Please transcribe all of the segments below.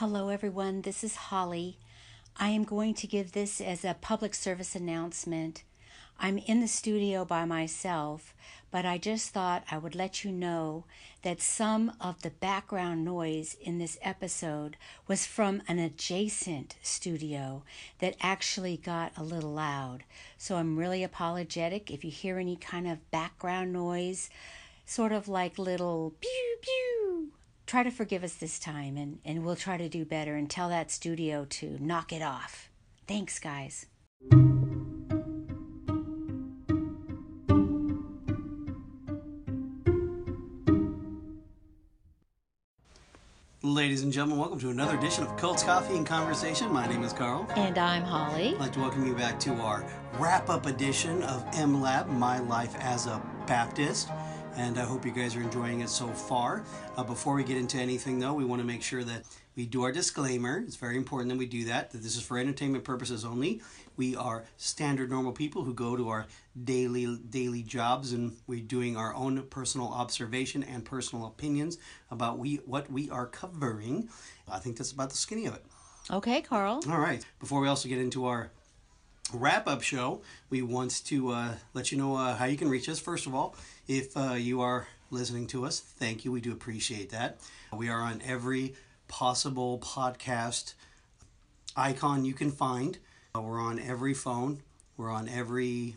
Hello, everyone. This is Holly. I am going to give this as a public service announcement. I'm in the studio by myself, but I just thought I would let you know that some of the background noise in this episode was from an adjacent studio that actually got a little loud. So I'm really apologetic if you hear any kind of background noise, sort of like little pew pew try to forgive us this time and, and we'll try to do better and tell that studio to knock it off. Thanks, guys. Ladies and gentlemen, welcome to another edition of Cults Coffee and Conversation. My name is Carl. And I'm Holly. I'd like to welcome you back to our wrap up edition of M Lab My Life as a Baptist and I hope you guys are enjoying it so far. Uh, before we get into anything, though, we want to make sure that we do our disclaimer. It's very important that we do that, that this is for entertainment purposes only. We are standard normal people who go to our daily daily jobs and we're doing our own personal observation and personal opinions about we what we are covering. I think that's about the skinny of it. Okay, Carl. All right. Before we also get into our wrap up show, we want to uh, let you know uh, how you can reach us. First of all, if uh, you are listening to us, thank you. We do appreciate that. We are on every possible podcast icon you can find. Uh, we're on every phone. We're on every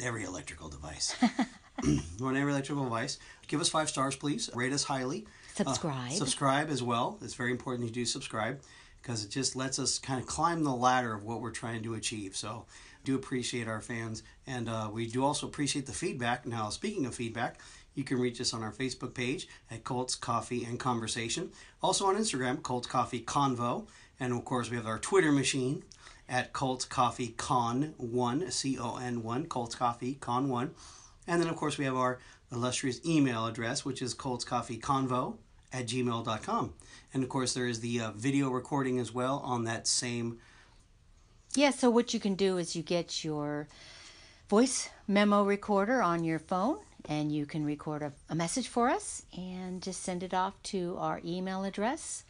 every electrical device. we're on every electrical device. Give us five stars, please. Rate us highly. Subscribe. Uh, subscribe as well. It's very important you do subscribe because it just lets us kind of climb the ladder of what we're trying to achieve. So, do appreciate our fans, and uh, we do also appreciate the feedback. Now, speaking of feedback, you can reach us on our Facebook page at Cults Coffee and Conversation. Also on Instagram, Cults Coffee Convo, and of course we have our Twitter machine at Cults Coffee Con One C O N One Cults Coffee Con One, and then of course we have our illustrious email address, which is Cults Coffee Convo at gmail.com. And of course, there is the uh, video recording as well on that same. Yeah, so what you can do is you get your voice memo recorder on your phone and you can record a, a message for us and just send it off to our email address.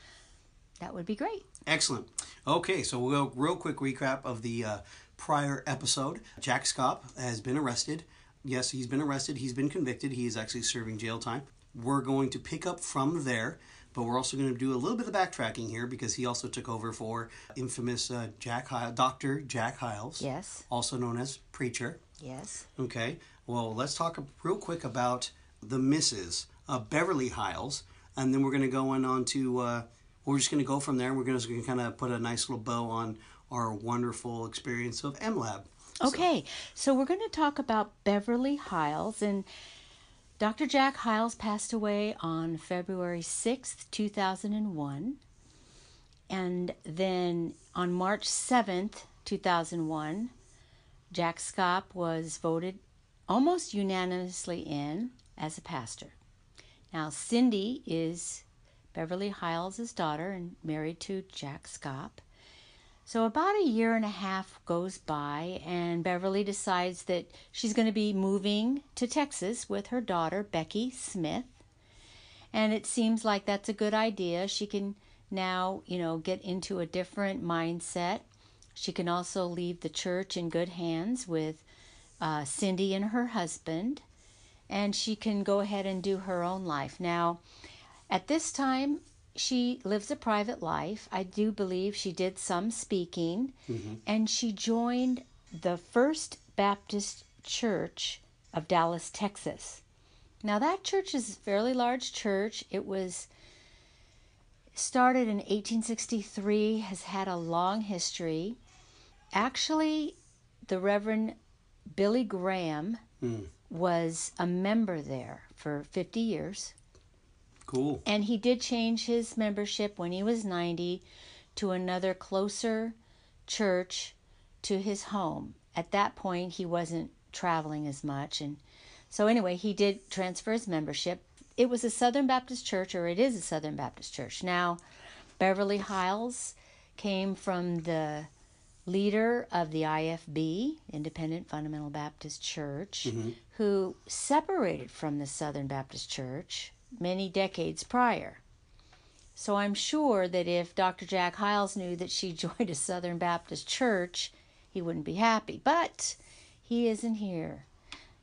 That would be great. Excellent. Okay, so we'll go real quick recap of the uh, prior episode. Jack Schaap has been arrested. Yes, he's been arrested. He's been convicted. He is actually serving jail time. We're going to pick up from there, but we're also going to do a little bit of backtracking here because he also took over for infamous uh, Jack Hy- Dr. Jack Hyles. Yes. Also known as Preacher. Yes. Okay. Well, let's talk real quick about the Mrs. Uh, Beverly Hyles, and then we're going to go on, on to, uh, we're just going to go from there. We're going to kind of put a nice little bow on our wonderful experience of MLab. Okay. So, so we're going to talk about Beverly Hyles and Dr. Jack Hyles passed away on February 6th, 2001. And then on March 7th, 2001, Jack Schaap was voted almost unanimously in as a pastor. Now, Cindy is Beverly Hyles' daughter and married to Jack Schaap. So, about a year and a half goes by, and Beverly decides that she's going to be moving to Texas with her daughter, Becky Smith. And it seems like that's a good idea. She can now, you know, get into a different mindset. She can also leave the church in good hands with uh, Cindy and her husband, and she can go ahead and do her own life. Now, at this time, she lives a private life. I do believe she did some speaking, mm-hmm. and she joined the First Baptist Church of Dallas, Texas. Now, that church is a fairly large church. It was started in 1863, has had a long history. Actually, the Reverend Billy Graham mm. was a member there for 50 years. Cool. And he did change his membership when he was 90 to another closer church to his home. At that point, he wasn't traveling as much. And so, anyway, he did transfer his membership. It was a Southern Baptist church, or it is a Southern Baptist church. Now, Beverly Hyles came from the leader of the IFB, Independent Fundamental Baptist Church, mm-hmm. who separated from the Southern Baptist Church many decades prior. So I'm sure that if Dr. Jack Hyles knew that she joined a Southern Baptist church, he wouldn't be happy. But he isn't here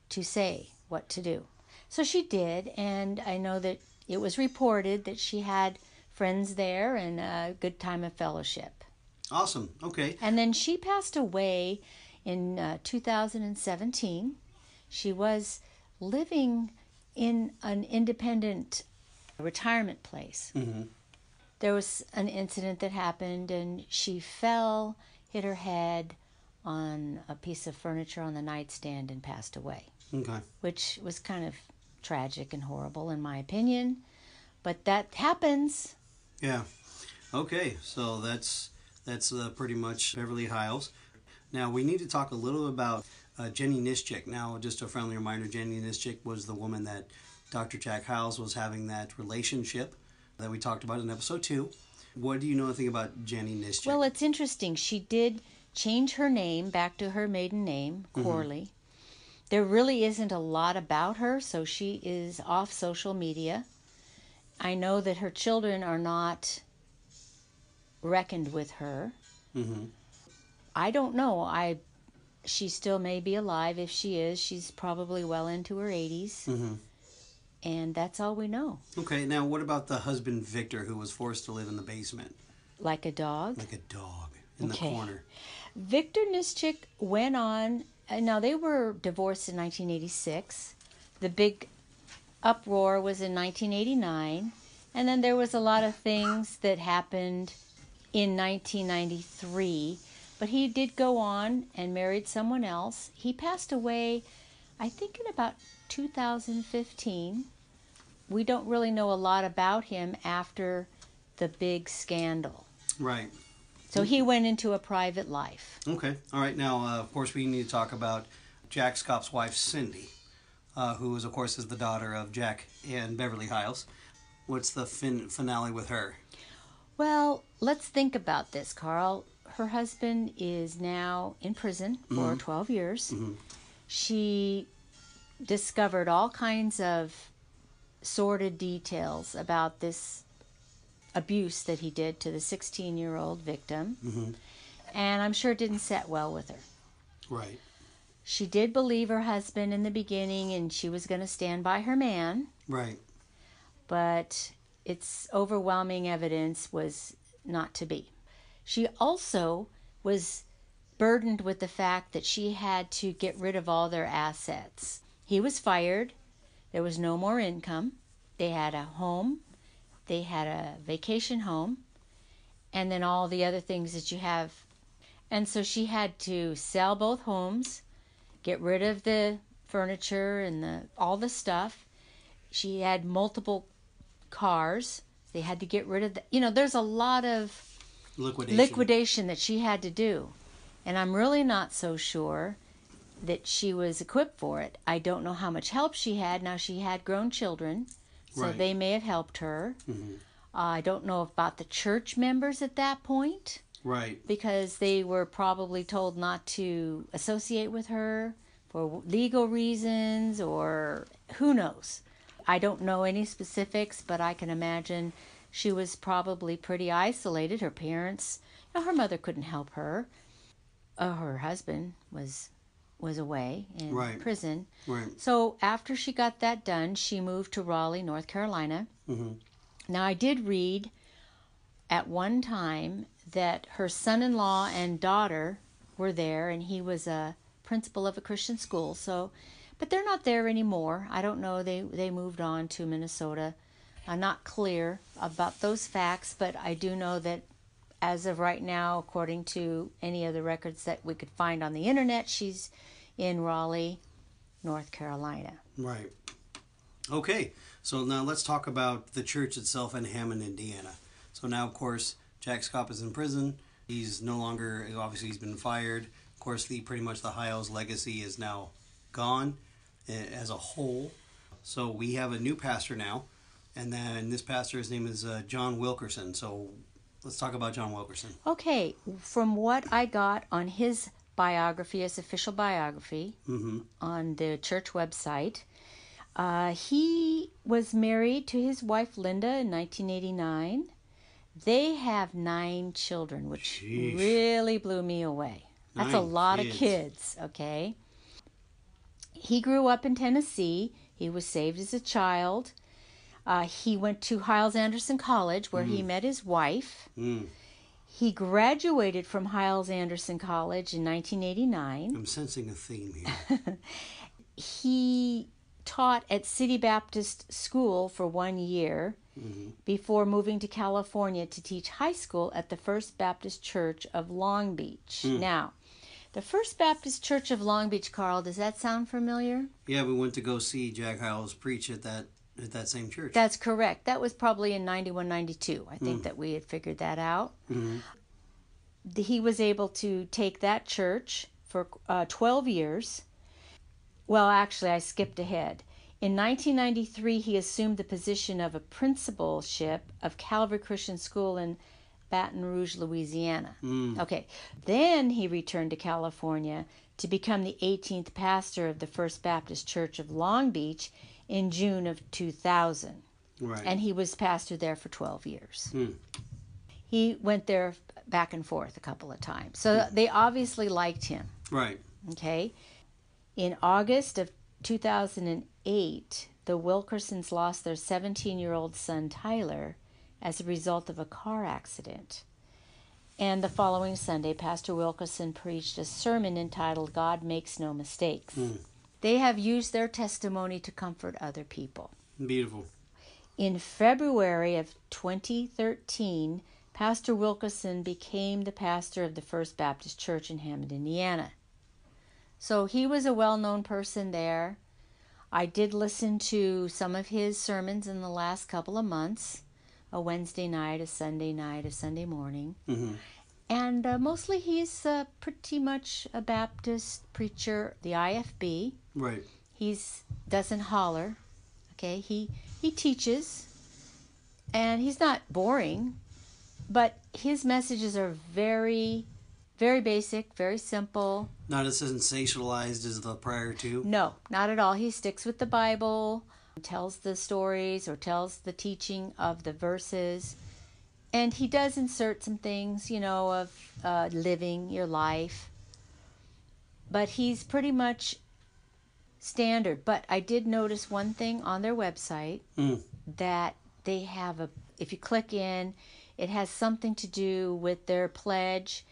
to say what to do. So she did, and I know that it was reported that she had friends there and a good time of fellowship. Awesome. Okay. And then she passed away in uh, 2017. She was living in an independent retirement place. Mm-hmm. There was an incident that happened, and she fell, hit her head on a piece of furniture on the nightstand, and passed away, Okay. which was kind of tragic and horrible, in my opinion. But that happens. Yeah. Okay. So that's that's uh, pretty much Beverly Hyles. Now we need to talk a little about uh, Jenny Nischik. Now, just a friendly reminder: Jenny Nischik was the woman that Dr. Jack Hyles was having that relationship that we talked about in episode two. What do you know anything about Jenny Nischik? Well, it's interesting. She did change her name back to her maiden name, Corley. There really isn't a lot about her, so she is off social media. I know that her children are not reckoned with her. hmm I don't know. I she still may be alive. If she is, she's probably well into her 80s, hmm and that's all we know. Okay. Now, what about the husband Victor, who was forced to live in the basement Like a dog. like a dog in Okay. the corner? Victor Nischik went on. uh, Now they were divorced in 1986. The big uproar was in 1989, and then there was a lot of things that happened in 1993. But he did go on and married someone else. He passed away, I think, in about 2015. We don't really know a lot about him after the big scandal. Right. So he went into a private life. Okay. All right. Now, uh, of course, we need to talk about Jack Schaap's wife, Cindy, uh, who is, of course, is the daughter of Jack and Beverly Hyles. What's the fin- finale with her? Well, let's think about this, Carl. Her husband is now in prison for mm-hmm. 12 years. Mm-hmm. She discovered all kinds of sordid details about this abuse that he did to the 16 year old victim. Mm-hmm. And I'm sure it didn't set well with her. Right. She did believe her husband in the beginning and she was going to stand by her man. Right. but its overwhelming evidence was not to be. She also was burdened with the fact that she had to get rid of all their assets. He was fired, there was no more income. They had a home, they had a vacation home, and then all the other things that you have. And so she had to sell both homes, get rid of the furniture and the all the stuff. She had multiple cars. They had to get rid of the you know, there's a lot of Liquidation. liquidation that she had to do. And I'm really not so sure that she was equipped for it. I don't know how much help she had. Now she had grown children, so Right. they may have helped her. Mhm. Uh, I don't know about the church members at that point Right. because they were probably told not to associate with her for legal reasons or who knows. I don't know any specifics, but I can imagine she was probably pretty isolated. Her parents, you know, her mother couldn't help her. Uh, her husband was was away in Right. prison. Right. So after she got that done, she moved to Raleigh, North Carolina. Mhm. Now I did read at one time that her son-in-law and daughter were there, and he was a principal of a Christian school. So, but they're not there anymore. I don't know. They they moved on to Minnesota. I'm not clear about those facts, but I do know that as of right now, according to any of the records that we could find on the internet, she's in Raleigh, North Carolina. Right. Okay. So now let's talk about the church itself in Hammond, Indiana. So now, of course, Jack Schaap is in prison. He's no longer obviously he's been fired. Of course, the pretty much the Hyles legacy is now gone eh, as a whole. So we have a new pastor now, and then this pastor, his name is uh, John Wilkerson. So let's talk about John Wilkerson. Okay, from what I got on his biography, his official biography Mm-hmm. on the church website, uh, he was married to his wife Linda in 1989. They have nine children, which really blew me away. That's a lot kids. of kids, okay? He grew up in Tennessee. He was saved as a child. Uh, he went to Hyles Anderson College where he met his wife. Mm. He graduated from Hyles Anderson College in 1989. I'm sensing a theme here. He taught at City Baptist School for one year before moving to California to teach high school at the First Baptist Church of Long Beach. Now, the First Baptist Church of Long Beach, Carl, does that sound familiar? yeah, we went to go see Jack Hyles preach at that at that same church. That's correct. That was probably in 91, 92. I think that we had figured that out. Mhm. He was able to take that church for uh, 12 years. Well, actually, I skipped ahead. In 1993, he assumed the position of a principalship of Calvary Christian School in Baton Rouge, Louisiana. Mm. Okay. Then he returned to California to become the 18th pastor of the First Baptist Church of Long Beach in June of 2000. Right. And he was pastor there for 12 years. Hmm. He went there back and forth a couple of times. So they obviously liked him. right. Okay. In August of 2008, the Wilkersons lost their 17 year old son Tyler as a result of a car accident. And the following Sunday, Pastor Wilkerson preached a sermon entitled God Makes No Mistakes. They have used their testimony to comfort other people. Beautiful. In February of 2013, Pastor Wilkerson became the pastor of the First Baptist Church in Hammond, Indiana. So he was a well known person there. I did listen to some of his sermons in the last couple of months a Wednesday night, a Sunday night, a Sunday morning. Mm hmm And uh, mostly he's uh, pretty much a Baptist preacher, the IFB. Right. He's doesn't holler. Okay, he he teaches, and he's not boring, but his messages are very, very basic, very simple. Not as sensationalized as the prior two. No, not at all. He sticks with the Bible, tells the stories or tells the teaching of the verses, and he does insert some things, you know, of uh, living your life. But he's pretty much standard. But I did notice one thing on their website Mm. that they have a. If you click in, it has something to do with their pledge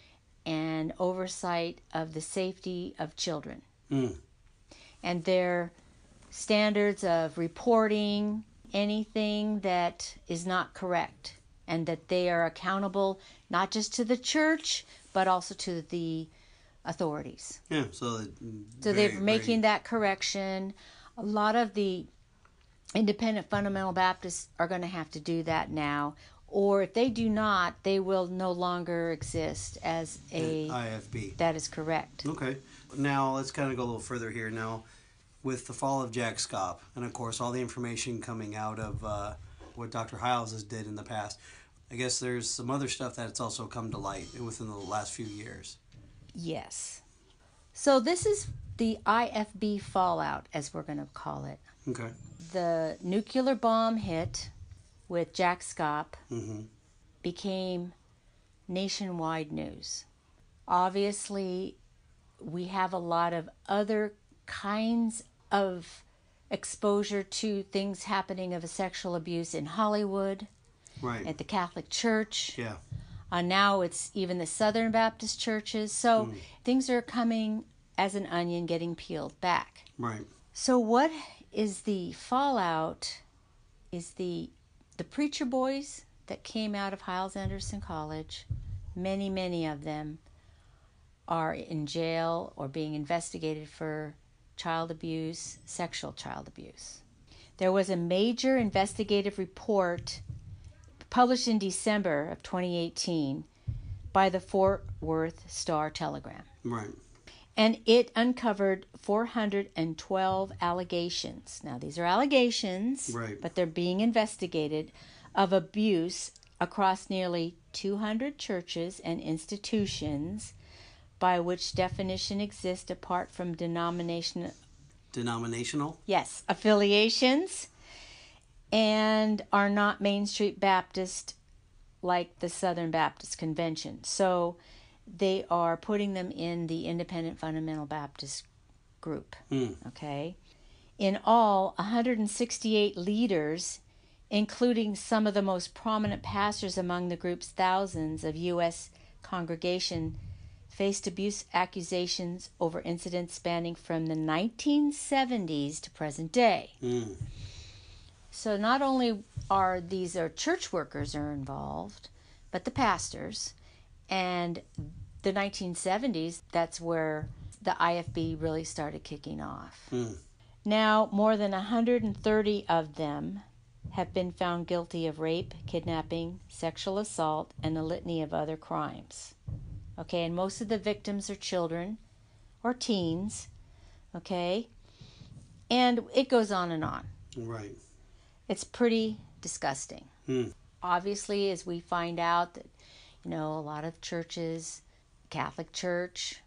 and oversight of the safety of children Mm. and their standards of reporting anything that is not correct and that they are accountable not just to the church but also to the authorities Yeah. So. that- so they're making that correction a lot of the independent fundamental baptists are going to have to do that now or if they do not they will no longer exist as a IFB. that is correct Okay. Now let's kind of go a little further here. Now, with the fall of Jack Schaap, and of course all the information coming out of uh, what Dr. Hyles has did in the past, I guess there's some other stuff that's also come to light within the last few years. Yes. So this is the IFB fallout, as we're going to call it. Okay. The nuclear bomb hit with Jack Schaap hmm became nationwide news. Obviously, we have a lot of other kinds of exposure to things happening of a sexual abuse in Hollywood, Right. at the Catholic Church. yeah. Uh, now it's even the Southern Baptist churches. So things are coming as an onion getting peeled back. Right. So what is the fallout is the the preacher boys that came out of Hyles Anderson College, many many of them are in jail or being investigated for child abuse, sexual child abuse. There was a major investigative report published in December of 2018 by the Fort Worth Star Telegram Right. and it uncovered 412 allegations. Now, these are allegations, Right. but they're being investigated of abuse across nearly 200 churches and institutions, by which definition exist apart from denomination Denominational. yes affiliations and are not Main Street Baptist like the Southern Baptist Convention. So they are putting them in the Independent Fundamental Baptist group. Mm. Okay. In all, 168 leaders, including some of the most prominent pastors among the group's thousands of U.S. congregation, faced abuse accusations over incidents spanning from the 1970s to present day. Mm. So not only are these are church workers are involved, but the pastors, and the 1970s. That's where the IFB really started kicking off. Mm. Now, more than 130 of them have been found guilty of rape, kidnapping, sexual assault, and a litany of other crimes. Okay, and most of the victims are children or teens. Okay, and it goes on and on. Right. It's pretty disgusting. Hmm. Obviously, as we find out that, you know, a lot of churches, Catholic Church,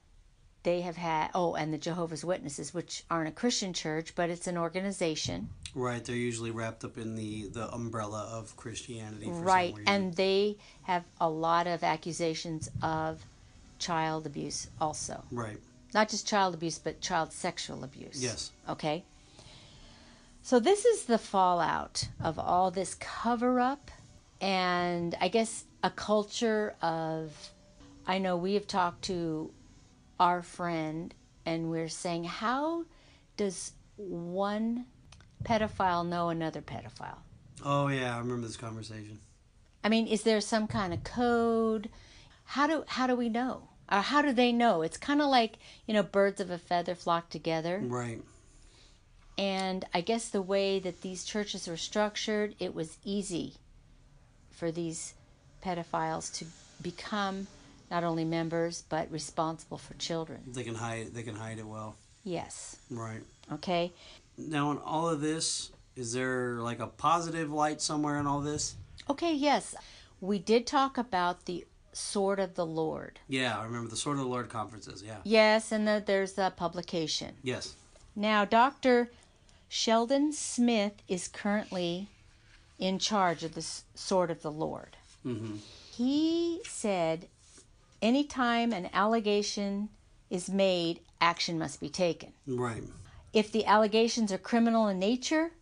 they have had, oh, and the Jehovah's Witnesses, which aren't a Christian church, but it's an organization. Right. They're usually wrapped up in the the umbrella of Christianity. For right. And they have a lot of accusations of child abuse also. right. Not just child abuse, but child sexual abuse. Yes. Okay. So this is the fallout of all this cover up and I guess a culture of I know we have talked to our friend and we're saying how does one pedophile know another pedophile? Oh yeah, I remember this conversation. I mean, is there some kind of code? How do how do we know? Or how do they know? It's kind of like, you know, birds of a feather flock together. Right. And I guess the way that these churches were structured, it was easy for these pedophiles to become not only members but responsible for children. They can hide. They can hide it well. Yes. Right. Okay. Now, in all of this, is there like a positive light somewhere in all this? Okay, yes. We did talk about the sword of the Lord. Yeah, I remember the Sword of the Lord conferences. Yeah. Yes, and the, there's the publication. Yes. Now, Dr. Shelton Smith is currently in charge of the sword of the Lord. Mm-hmm. He said anytime an allegation is made, action must be taken. Right. If the allegations are criminal in nature,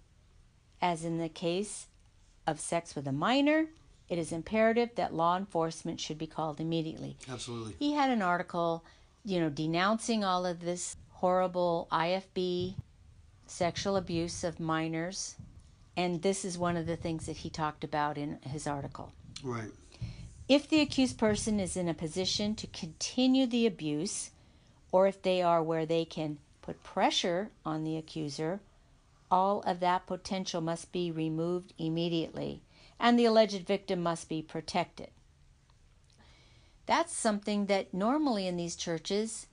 as in the case of sex with a minor, it is imperative that law enforcement should be called immediately. Absolutely. He had an article, you know, denouncing all of this horrible IFB sexual abuse of minors. And this is one of the things that he talked about in his article. Right. If the accused person is in a position to continue the abuse, or if they are where they can put pressure on the accuser, all of that potential must be removed immediately, and the alleged victim must be protected. That's something that normally in these churches,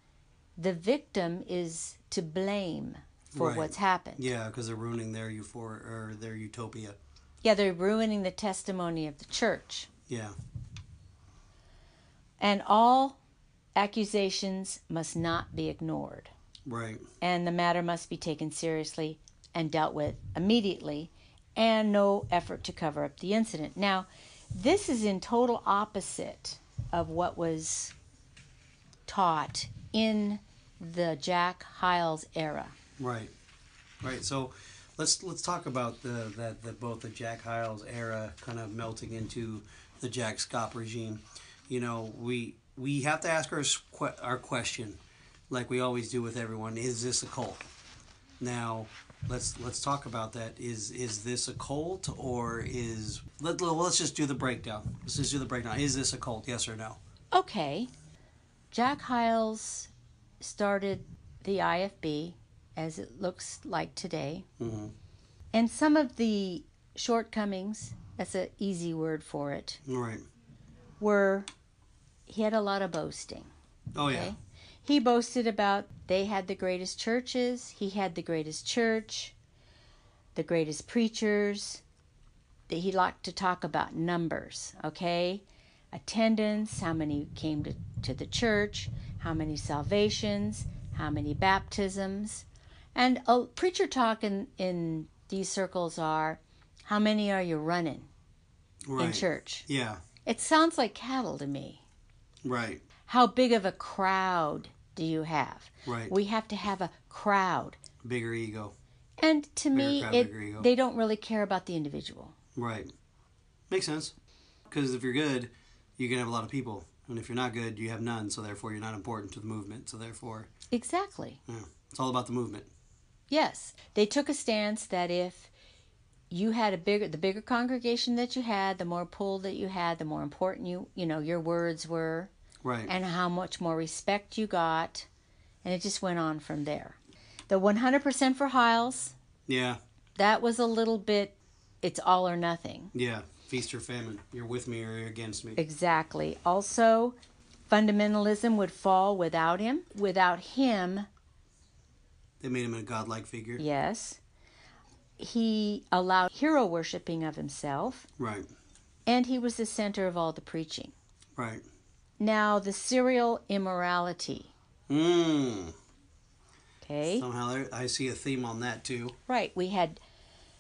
the victim is to blame for Right. what's happened. Yeah, because they're ruining their euphor or their utopia. Yeah, they're ruining the testimony of the church. Yeah. And all accusations must not be ignored, Right. and the matter must be taken seriously and dealt with immediately, and no effort to cover up the incident. Now, this is in total opposite of what was taught in the Jack Hyles era. Right. Right. So let's let's talk about the that the both the Jack Hyles era kind of melting into the Jack Schaap regime. You know, we we have to ask our our question, like we always do with everyone: Is this a cult? Now, let's let's talk about that. Is is this a cult or is let let's just do the breakdown. Let's just do the breakdown. Is this a cult? Yes or no? Okay. Jack Hyles started the IFB as it looks like today. Mm-hmm. And some of the shortcomings, that's an easy word for it, Right. were he had a lot of boasting. Oh yeah. Okay. He boasted about they had the greatest churches, he had the greatest church, the greatest preachers. That He liked to talk about numbers, okay? Attendance, how many came to, to the church, how many salvations, how many baptisms. And a preacher talk in, in these circles are how many are you running Right. in church? Yeah. It sounds like cattle to me. Right. How big of a crowd do you have? Right. We have to have a crowd. Bigger ego. And to me, crowd, it, they don't really care about the individual. Right. Makes sense. Because if you're good, you can have a lot of people. And if you're not good, you have none. So therefore, you're not important to the movement. So therefore, Exactly. yeah, it's all about the movement. Yes. They took a stance that if you had a bigger the bigger congregation that you had, the more pull that you had, the more important you you know, your words were Right. and how much more respect you got. And it just went on from there. The 100% for Hyles, yeah. that was a little bit, it's all or nothing. Yeah. Feast or famine. You're with me or you're against me. Exactly. Also, fundamentalism would fall without him. Without him, They made him a godlike figure. yes, he allowed hero worshiping of himself, Right. and he was the center of all the preaching. Right. Now, the serial immorality. Mmm. Okay. Somehow I see a theme on that too. Right. We had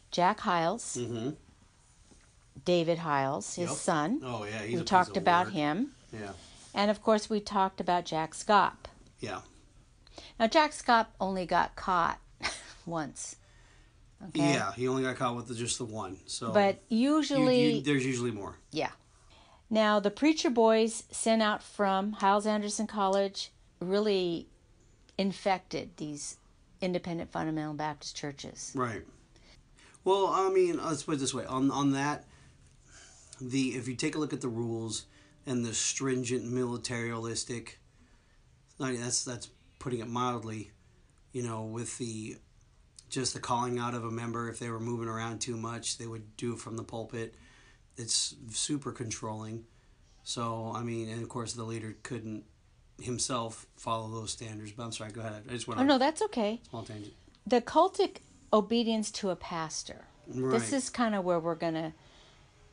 Jack Hyles, Mm-hmm. David Hyles, his Yep. son. Oh yeah, he's we talked about him. Yeah. And of course, we talked about Jack Schaap. Yeah. Now, Jack Schaap only got caught once. Okay. Yeah. He only got caught with the, just the one. So. But you- usually, you- there's usually more. yeah. Now, the preacher boys sent out from Hyles Anderson College really infected these independent fundamental Baptist churches. Right. Well, I mean, let's put it this way: on on that, the if you take a look at the rules and the stringent militaristic, that's that's putting it mildly, you know, with the just the calling out of a member if they were moving around too much, they would do it from the pulpit. It's super controlling. So I mean, and of course, the leader couldn't himself follow those standards. But I'm sorry, go ahead. I just went Oh, on no, that's okay. small tangent. The cultic obedience to a pastor. Right. This is kind of where we're going to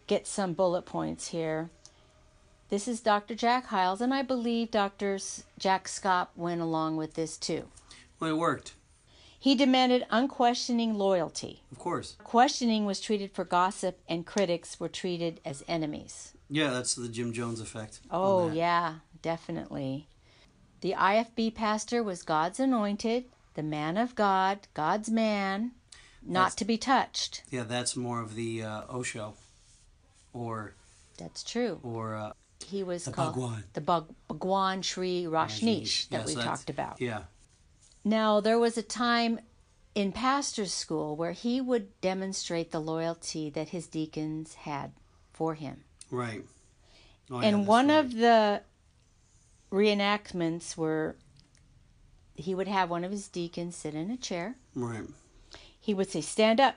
get some bullet points here. This is Dr. Jack Hyles, and I believe Dr. Jack Schaap went along with this too. well, it worked, He demanded unquestioning loyalty. of course. Questioning was treated for gossip, and critics were treated as enemies. Yeah, that's the Jim Jones effect. Oh, yeah, definitely. The IFB pastor was God's anointed, the man of God, God's man, not That's- to be touched. Yeah, that's more of the uh, Osho, or That's true. or uh, He was The called Bhagwan. the Bhagwan Sri Rajneesh that Yes, we talked about. Yeah, Now, there was a time in pastor's school where he would demonstrate the loyalty that his deacons had for him. right. Oh, and that's one right. of the reenactments were he would have one of his deacons sit in a chair. right, He would say, Stand up.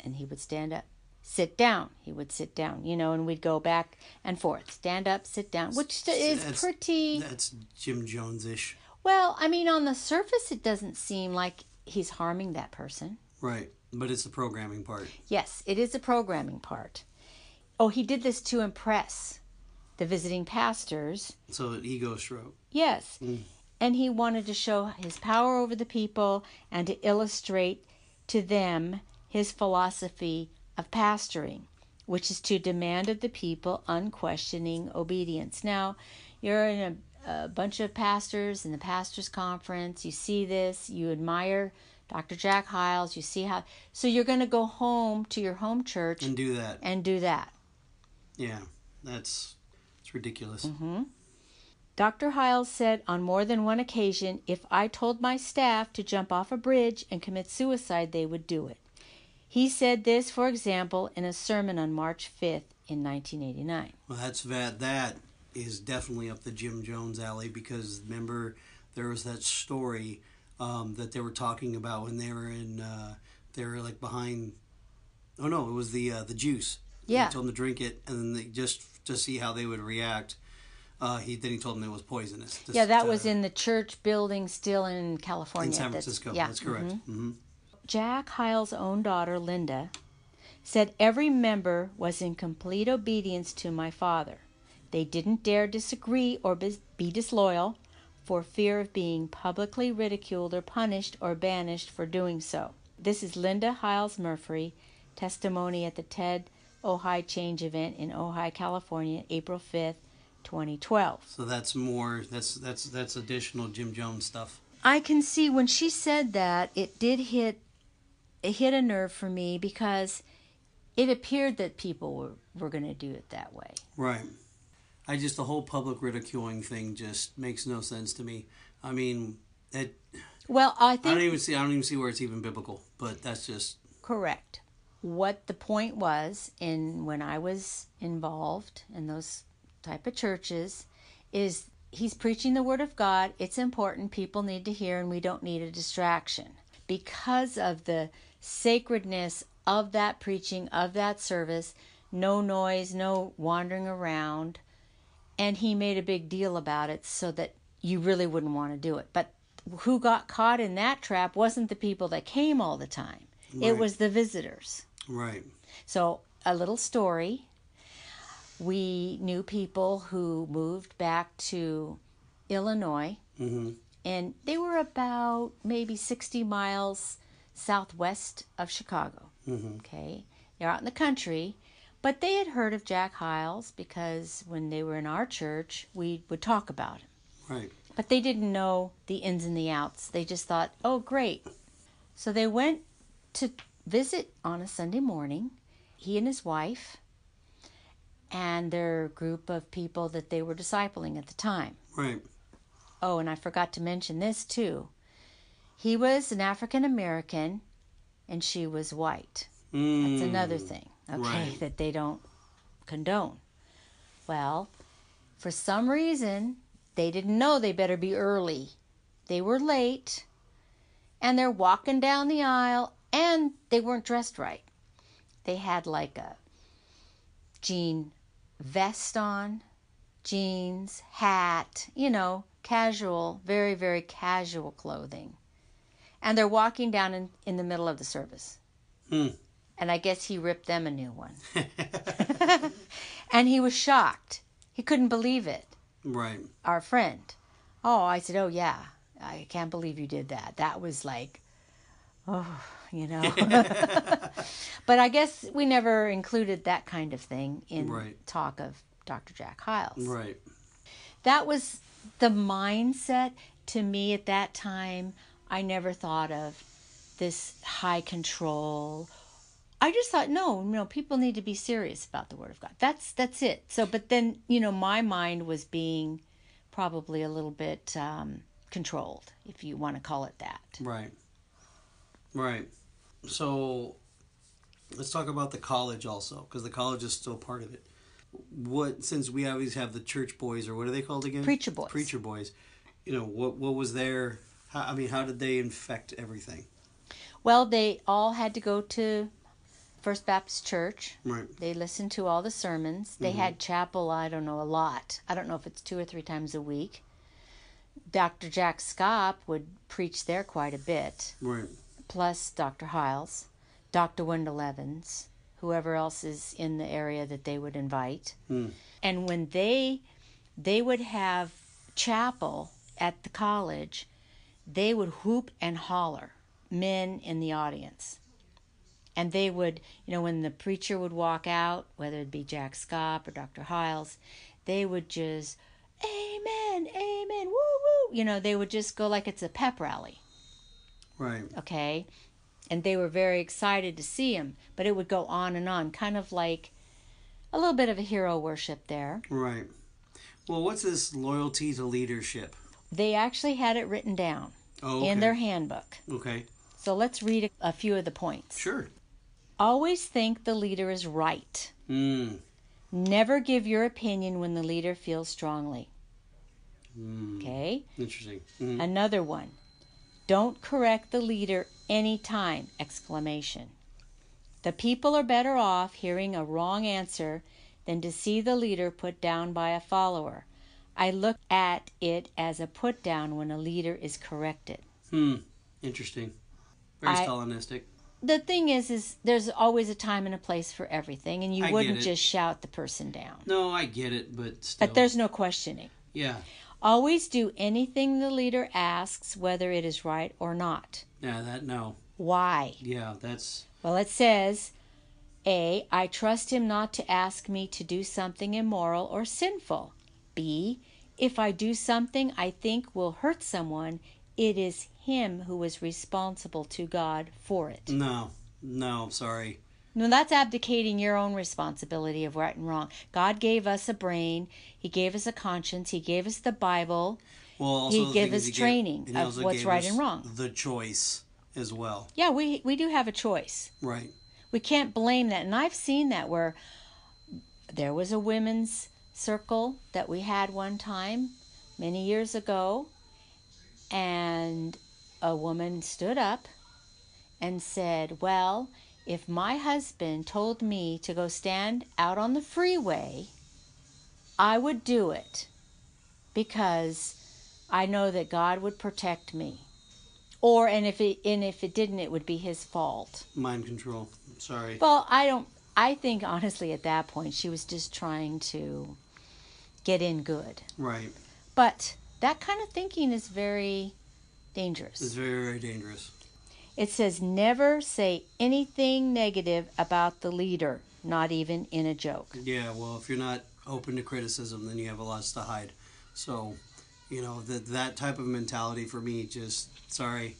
And he would stand up. Sit down. He would sit down, you know, and we'd go back and forth. Stand up, sit down, which is That's- pretty. that's Jim Jones ish, Well, I mean, on the surface, it doesn't seem like he's harming that person. right? But it's the programming part. Yes, it is a programming part. Oh, he did this to impress the visiting pastors. So an ego stroke. Yes. Mm. And he wanted to show his power over the people and to illustrate to them his philosophy of pastoring, which is to demand of the people unquestioning obedience. Now, you're in a, a bunch of pastors in the pastors' conference, you see this, you admire Dr. Jack Hyles, you see how. So you're going to go home to your home church And do that. and do that. Yeah, that's it's ridiculous. Mm-hmm. Dr. Hyles said on more than one occasion if I told my staff to jump off a bridge and commit suicide, they would do it. He said this, for example, in a sermon on March 5th in 1989. Well, that's that. That is definitely up the Jim Jones alley because remember there was that story um, that they were talking about when they were in. Uh, they were like behind. Oh no! It was the uh, the juice. Yeah. He told them to drink it, and then they, just to see how they would react. Uh, he then he told them it was poisonous. Just, yeah, that was in the church building still in California. in San That's- Francisco. yeah, That's correct. mhm. hmm Jack Hyles' own daughter, Linda, said every member was in complete obedience to my father. They didn't dare disagree or be disloyal for fear of being publicly ridiculed or punished or banished for doing so. This is Linda Hyles Murphy, testimony at the TED Ojai Change event in Ojai, California, April 5th, 2012. So that's more. That's that's that's additional Jim Jones stuff. I can see when she said that it did hit it hit a nerve for me because it appeared that people were, were going to do it that way. Right. I just the whole public ridiculing thing just makes no sense to me. I mean, it. Well, I think I don't even see. I don't even see where it's even biblical. But that's just correct. What the point was in when I was involved in those type of churches is he's preaching the word of God. It's important. People need to hear and we don't need a distraction. Because of the sacredness of that preaching, of that service, no noise, no wandering around. And he made a big deal about it so that you really wouldn't want to do it. But who got caught in that trap wasn't the people that came all the time. It was the visitors. right. So, a little story. We knew people who moved back to Illinois, hmm and they were about maybe 60 miles southwest of Chicago. hmm Okay. They're out in the country, but they had heard of Jack Hyles because when they were in our church, we would talk about him. Right. But they didn't know the ins and the outs. They just thought, oh, great. So they went to visit on a Sunday morning, he and his wife, and their group of people that they were discipling at the time. Right. Oh, and I forgot to mention this too. He was an African American and she was white. That's hmm. another thing, okay, right. that they don't condone. Well, for some reason, they didn't know they better be early. They were late, and they're walking down the aisle, and they weren't dressed right. They had like a jean vest on, jeans, hat, you know, casual, very, very casual clothing. And they're walking down in, in the middle of the service. Hmm. And I guess he ripped them a new one. and he was shocked. He couldn't believe it. Right. Our friend. Oh, I said, Oh, yeah. I can't believe you did that. That was like, oh, you know. but I guess we never included that kind of thing in Right. talk of Dr. Jack Hyles. Right. That was the mindset to me at that time. I never thought of this high control. I just thought, no, you know, people need to be serious about the Word of God. That's that's it. So, but then, you know, my mind was being probably a little bit um, controlled, if you want to call it that. Right. Right. So let's talk about the college also, because the college is still part of it. What since we always have the church boys or what are they called again? Preacher boys. Preacher boys. You know what? What was their? How, I mean, how did they infect everything? Well, they all had to go to First Baptist Church. Right. They listened to all the sermons. They had chapel, I don't know, a lot. I don't know if it's two or three times a week. Dr. Jack Schaap would preach there quite a bit, Right. plus Dr. Hyles, Dr. Wendell Evans, whoever else is in the area that they would invite. Hmm. And when they they would have chapel at the college, they would whoop and holler, men in the audience. And they would, you know, when the preacher would walk out, whether it be Jack Schaap or Dr. Hyles, they would just, Amen, Amen, woo woo. You know, they would just go like it's a pep rally, Right. okay? And they were very excited to see him, but it would go on and on, kind of like a little bit of a hero worship there. Right. Well, what's this loyalty to leadership? They actually had it written down Oh, okay. in their handbook. Okay. So let's read a, a few of the points. Sure. Always think the leader is right. Mm. Never give your opinion when the leader feels strongly. Mm. Okay? Interesting. Mm. Another one. Don't correct the leader anytime! Exclamation. The people are better off hearing a wrong answer than to see the leader put down by a follower. I look at it as a put down when a leader is corrected. Hmm. Interesting. Very I- Stalinistic. The thing is is there's always a time and a place for everything and you I wouldn't just shout the person down. No, I get it, but still. But there's no questioning. Yeah. Always do anything the leader asks, whether it is right or not. Yeah. That no. Why? Yeah. That's Well, it says, A. I trust him not to ask me to do something immoral or sinful. B. If I do something I think will hurt someone, it is him who is responsible to God for it. No, no, I'm sorry. No, that's abdicating your own responsibility of right and wrong. God gave us a brain, He gave us a conscience, He gave us the Bible. Well, also He gave us he training he of what's right and wrong. The choice as well. Yeah, we we do have a choice. Right. We can't blame that. And I've seen that where there was a women's circle that we had one time many years ago, and a woman stood up and said, Well, if my husband told me to go stand out on the freeway, I would do it because I know that God would protect me. Or and if it and if it didn't, it would be his fault. Mind control. Sorry. Well, I don't. I think honestly, at that point, she was just trying to get in good. Right. But that kind of thinking is very dangerous. It's very, very dangerous. It says never say anything negative about the leader, not even in a joke. Yeah, well, if you're not open to criticism, then you have a lot to hide. So, you know, that that type of mentality for me, just sorry,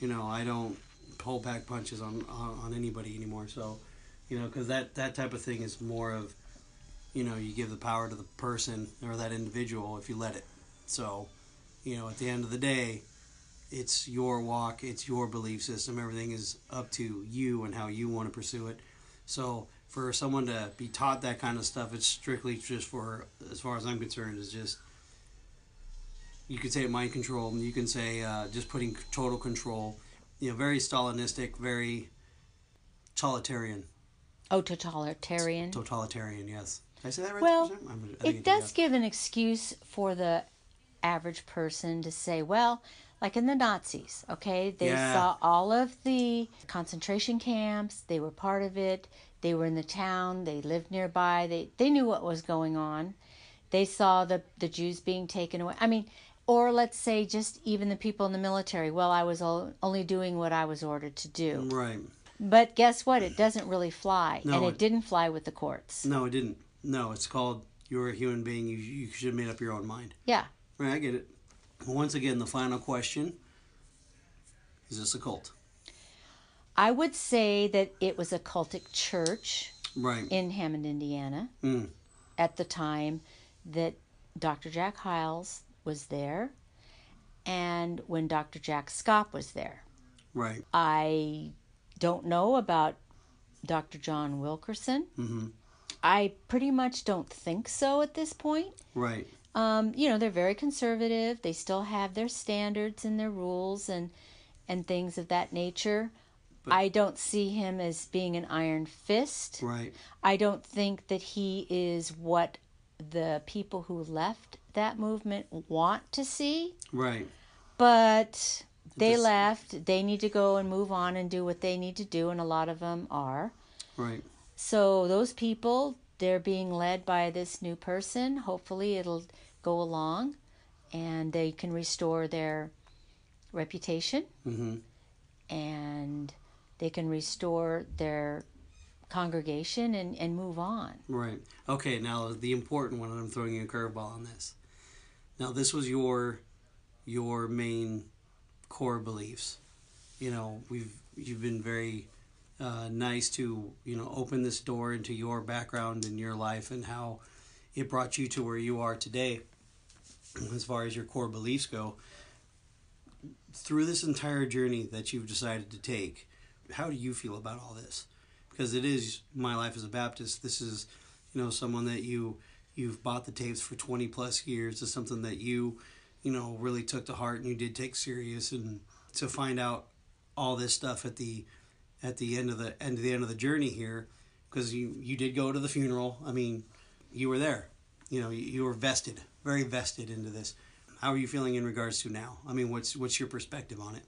you know, I don't pull back punches on on, on anybody anymore. So, you know, because that that type of thing is more of, you know, you give the power to the person or that individual if you let it. So, you know, at the end of the day, it's your walk, it's your belief system. Everything is up to you and how you want to pursue it. So for someone to be taught that kind of stuff, it's strictly just for, as far as I'm concerned, is just you could say mind control. You can say uh, just putting total control. You know, very Stalinistic, very totalitarian. Oh, totalitarian. Totalitarian, yes. Did I say that right? Well, the first time? I'm- I think It does give an excuse for the average person to say, well, like in the Nazis, okay? They Yeah. saw all of the concentration camps, they were part of it, they were in the town, they lived nearby, they, they knew what was going on. They saw the, the Jews being taken away. I mean, or let's say just even the people in the military. Well, I was only doing what I was ordered to do. Right. But guess what? It doesn't really fly. No, and it it- didn't fly with the courts. No, it didn't. No, it's called you're a human being. You, you should have made up your own mind. Yeah. Right, I get it. Once again, the final question is this a cult? I would say that it was a cultic church Right. in Hammond, Indiana, Mm. at the time that Dr. Jack Hyles was there and when Dr. Jack Schaap was there. Right. I don't know about Dr. John Wilkerson. hmm I pretty much don't think so at this point. Right. Um, you know, they're very conservative. They still have their standards and their rules and and things of that nature. But- I don't see him as being an iron fist. Right. I don't think that he is what the people who left that movement want to see. Right. But they This- left. They need to go and move on and do what they need to do, and a lot of them are. Right. So those people, they're being led by this new person. Hopefully, it'll go along, and they can restore their reputation, hmm and they can restore their congregation and, and move on. Right. Okay. Now the important one. and I'm throwing you a curveball on this. Now this was your your main core beliefs. You know, we've you've been very uh, nice to you know open this door into your background and your life and how it brought you to where you are today, as far as your core beliefs go. Through this entire journey that you've decided to take, how do you feel about all this? Because it is my life as a Baptist. This is, you know, someone that you you've bought the tapes for twenty plus years. It's something that you, you know, really took to heart and you did take serious. And to find out all this stuff at the at the end of the end of the end of the journey here, because you you did go to the funeral. I mean, you were there. You know, you, you were vested, very vested into this. How are you feeling in regards to now? I mean, what's what's your perspective on it?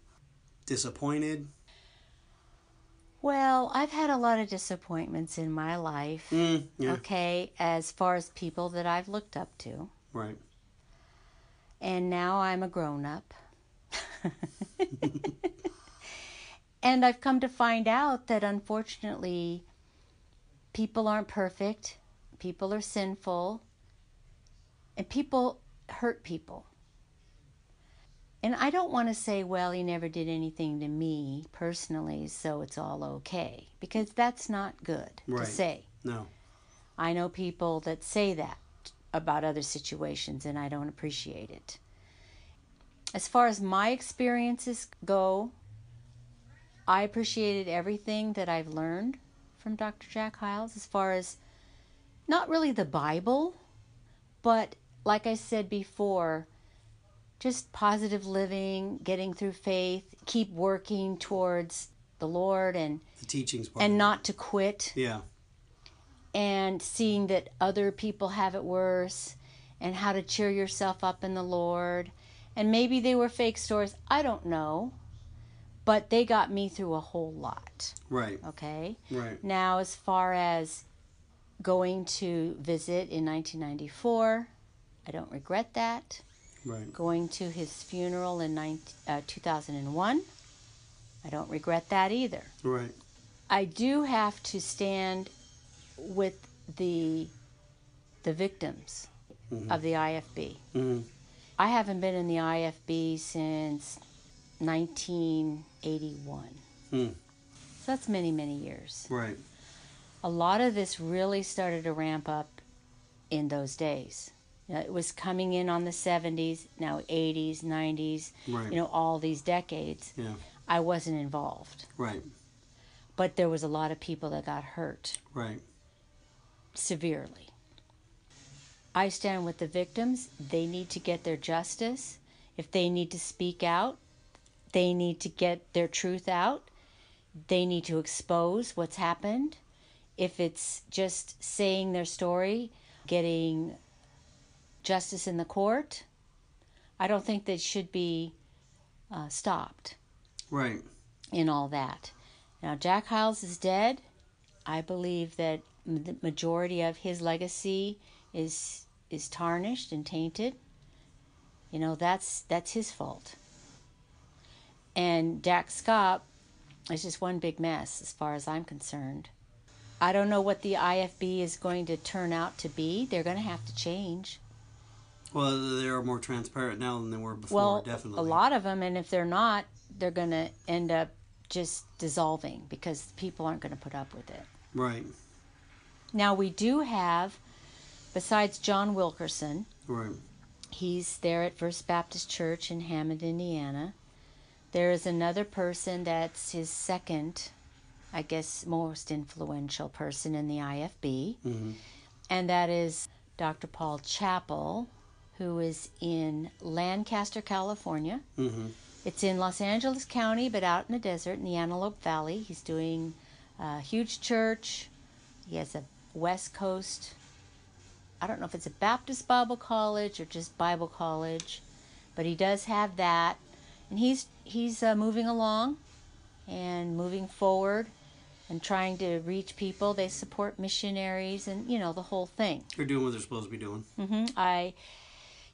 Disappointed? Well, I've had a lot of disappointments in my life. Mm, yeah. Okay, as far as people that I've looked up to. Right. and now I'm a grown up. and I've come to find out that unfortunately, people aren't perfect, people are sinful, and people hurt people. And I don't want to say, well, he never did anything to me personally, so it's all okay, because that's not good Right. to say. No. I know people that say that about other situations, and I don't appreciate it. As far as my experiences go, I appreciated everything that I've learned from Dr. Jack Hyles, as far as not really the Bible, but like I said before, just positive living, getting through faith, keep working towards the Lord, and The teachings part. and not to quit Yeah. and seeing that other people have it worse and how to cheer yourself up in the Lord. And maybe they were fake stories, I don't know. But they got me through a whole lot, Right. okay? Right. Now, as far as going to visit in 1994, I don't regret that. Right. Going to his funeral in 19, uh, 2001, I don't regret that either. Right. I do have to stand with the the victims of the IFB. hmm I haven't been in the IFB since 1981. Hmm. So that's many, many years. Right. A lot of this really started to ramp up in those days. You know, it was coming in on the 70s, now 80s, 90s, Right. you know, all these decades. Yeah. I wasn't involved, Right. but there was a lot of people that got hurt. Right. severely. I stand with the victims. They need to get their justice. If they need to speak out, they need to get their truth out. They need to expose what's happened. If it's just saying their story, getting justice in the court, I don't think that should be uh, stopped Right. in all that. Now, Jack Hyles is dead. I believe that the majority of his legacy is is tarnished and tainted. You know, that's that's his fault. And Jack Schaap is just one big mess as far as I'm concerned. I don't know what the IFB is going to turn out to be. They're going to have to change. Well, they are more transparent now than they were before. Well, definitely. a lot of them, and if they're not, they're going to end up just dissolving because people aren't going to put up with it. Right. Now we do have, besides John Wilkerson, Right. he's there at First Baptist Church in Hammond, Indiana. There is another person that's his second, I guess, most influential person in the IFB, hmm and that is Dr. Paul Chappell, who is in Lancaster, California. hmm It's in Los Angeles County, but out in the desert in the Antelope Valley. He's doing a huge church. He has a West Coast, I don't know if it's a Baptist Bible College or just Bible College, but he does have that. And he's he's uh, moving along and moving forward and trying to reach people. They support missionaries and you know the whole thing. They're doing what they're supposed to be doing. hmm I,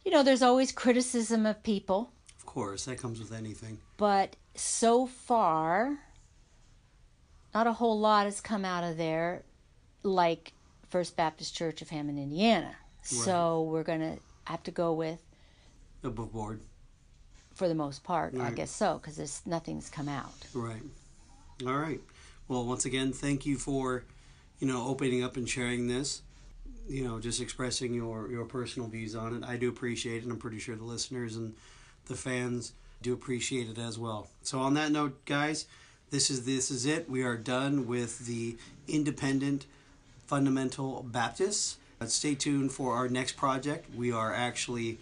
you know, there's always criticism of people. Of course, that comes with anything. but so far not a whole lot has come out of there like first baptist church of hammond indiana so we're going to have to go with Above board. for the most part i guess so because there's nothing's come out Right. All right. Well, once again, thank you for, you know, opening up and sharing this. You know, just expressing your your personal views on it. I do appreciate it. and I'm pretty sure the listeners and the fans do appreciate it as well. So on that note, guys, this is this is it. We are done with the independent fundamental Baptists. Uh, Stay tuned for our next project. We are actually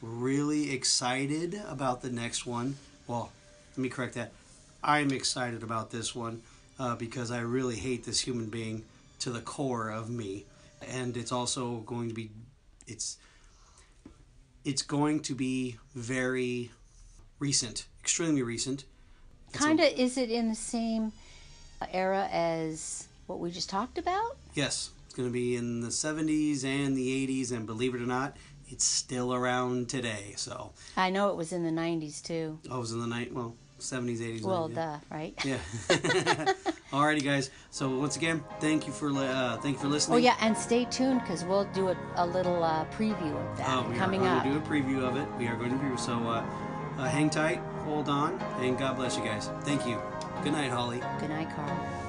really excited about the next one. Well, let me correct that. I'm excited about this one uh, because I really hate this human being to the core of me, and it's also going to be it's it's going to be very recent, extremely recent. Kind of is it in the same era as what we just talked about Yes, it's going to be in the 70s and the 80s, and believe it or not, it's still around today. So i know it was in the 90s too oh, I was in the night, well, 70s, 80s. well 90s. duh right Yeah. Alrighty, guys. So once again, thank you for uh, thank you for listening. Oh yeah, and stay tuned because we'll do a, a little uh, preview of that Uh, we coming are up. going to do a preview of it. We are going to preview. So uh, uh, hang tight, hold on, and God bless you guys. Thank you. Good night, Holly. Good night, Carl.